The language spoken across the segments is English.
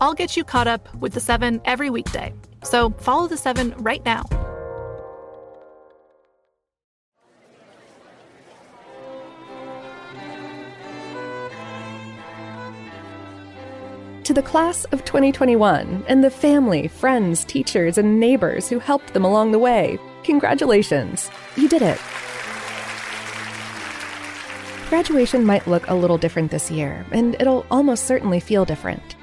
I'll get you caught up with the seven every weekday. So follow the seven right now. To the class of 2021 and the family, friends, teachers, and neighbors who helped them along the way, congratulations! You did it! Graduation might look a little different this year, and it'll almost certainly feel different.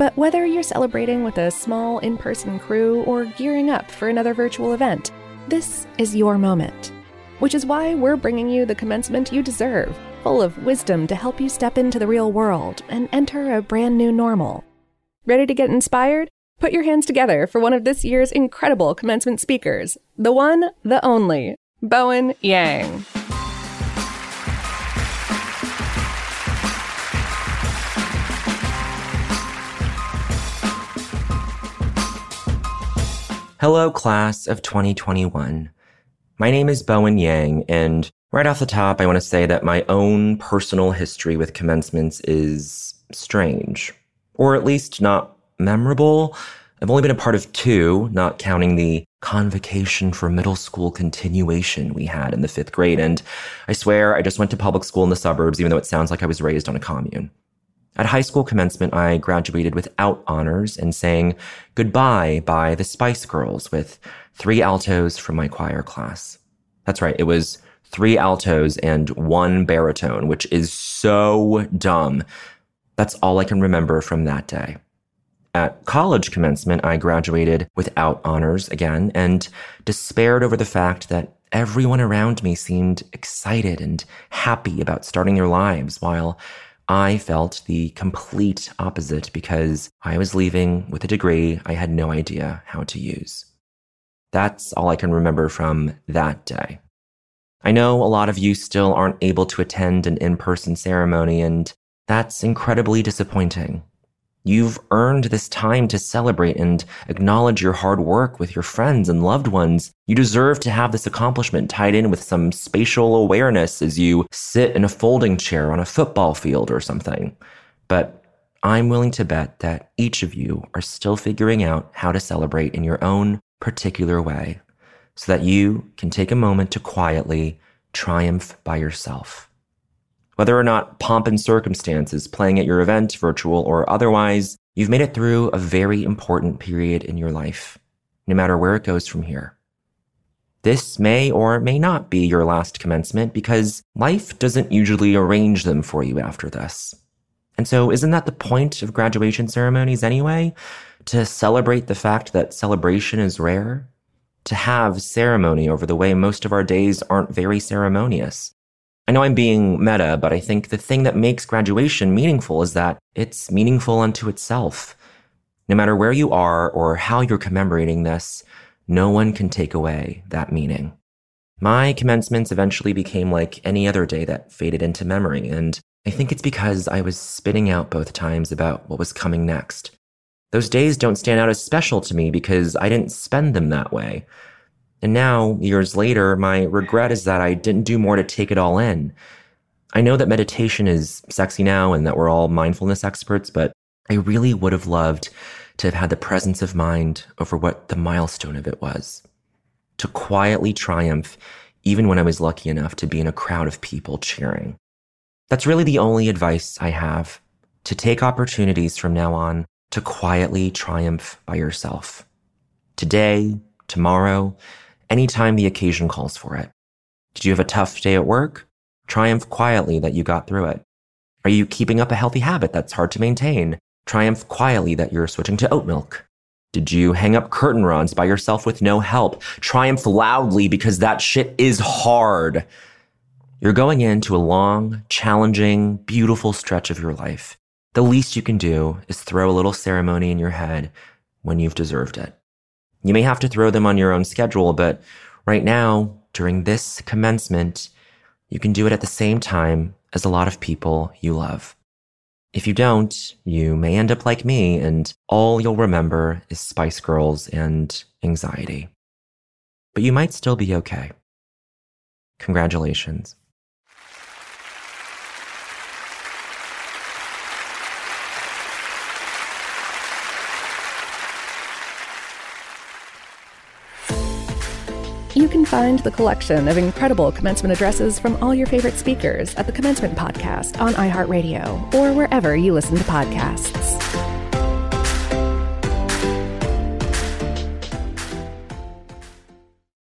But whether you're celebrating with a small in person crew or gearing up for another virtual event, this is your moment. Which is why we're bringing you the commencement you deserve, full of wisdom to help you step into the real world and enter a brand new normal. Ready to get inspired? Put your hands together for one of this year's incredible commencement speakers, the one, the only, Bowen Yang. Hello, class of 2021. My name is Bowen Yang, and right off the top, I want to say that my own personal history with commencements is strange, or at least not memorable. I've only been a part of two, not counting the convocation for middle school continuation we had in the fifth grade. And I swear I just went to public school in the suburbs, even though it sounds like I was raised on a commune. At high school commencement, I graduated without honors and sang Goodbye by the Spice Girls with three altos from my choir class. That's right, it was three altos and one baritone, which is so dumb. That's all I can remember from that day. At college commencement, I graduated without honors again and despaired over the fact that everyone around me seemed excited and happy about starting their lives while I felt the complete opposite because I was leaving with a degree I had no idea how to use. That's all I can remember from that day. I know a lot of you still aren't able to attend an in person ceremony, and that's incredibly disappointing. You've earned this time to celebrate and acknowledge your hard work with your friends and loved ones. You deserve to have this accomplishment tied in with some spatial awareness as you sit in a folding chair on a football field or something. But I'm willing to bet that each of you are still figuring out how to celebrate in your own particular way so that you can take a moment to quietly triumph by yourself. Whether or not pomp and circumstance is playing at your event, virtual or otherwise, you've made it through a very important period in your life, no matter where it goes from here. This may or may not be your last commencement because life doesn't usually arrange them for you after this. And so, isn't that the point of graduation ceremonies anyway? To celebrate the fact that celebration is rare? to have ceremony over the way most of our days aren't very ceremonious. I know I'm being meta, but I think the thing that makes graduation meaningful is that it's meaningful unto itself. No matter where you are or how you're commemorating this, no one can take away that meaning. My commencements eventually became like any other day that faded into memory, and I think it's because I was spitting out both times about what was coming next. Those days don't stand out as special to me because I didn't spend them that way. And now, years later, my regret is that I didn't do more to take it all in. I know that meditation is sexy now and that we're all mindfulness experts, but I really would have loved to have had the presence of mind over what the milestone of it was. To quietly triumph, even when I was lucky enough to be in a crowd of people cheering. That's really the only advice I have to take opportunities from now on to quietly triumph by yourself. Today, tomorrow, anytime the occasion calls for it. Did you have a tough day at work? Triumph quietly that you got through it. Are you keeping up a healthy habit that's hard to maintain? Triumph quietly that you're switching to oat milk. Did you hang up curtain rods by yourself with no help? Triumph loudly because that shit is hard. You're going into a long, challenging, beautiful stretch of your life. The least you can do is throw a little ceremony in your head when you've deserved it. You may have to throw them on your own schedule, but right now, during this commencement, you can do it at the same time as a lot of people you love. If you don't, you may end up like me, and all you'll remember is Spice Girls and anxiety. But you might still be okay. Congratulations. You can find the collection of incredible commencement addresses from all your favorite speakers at the Commencement Podcast on iHeartRadio or wherever you listen to podcasts.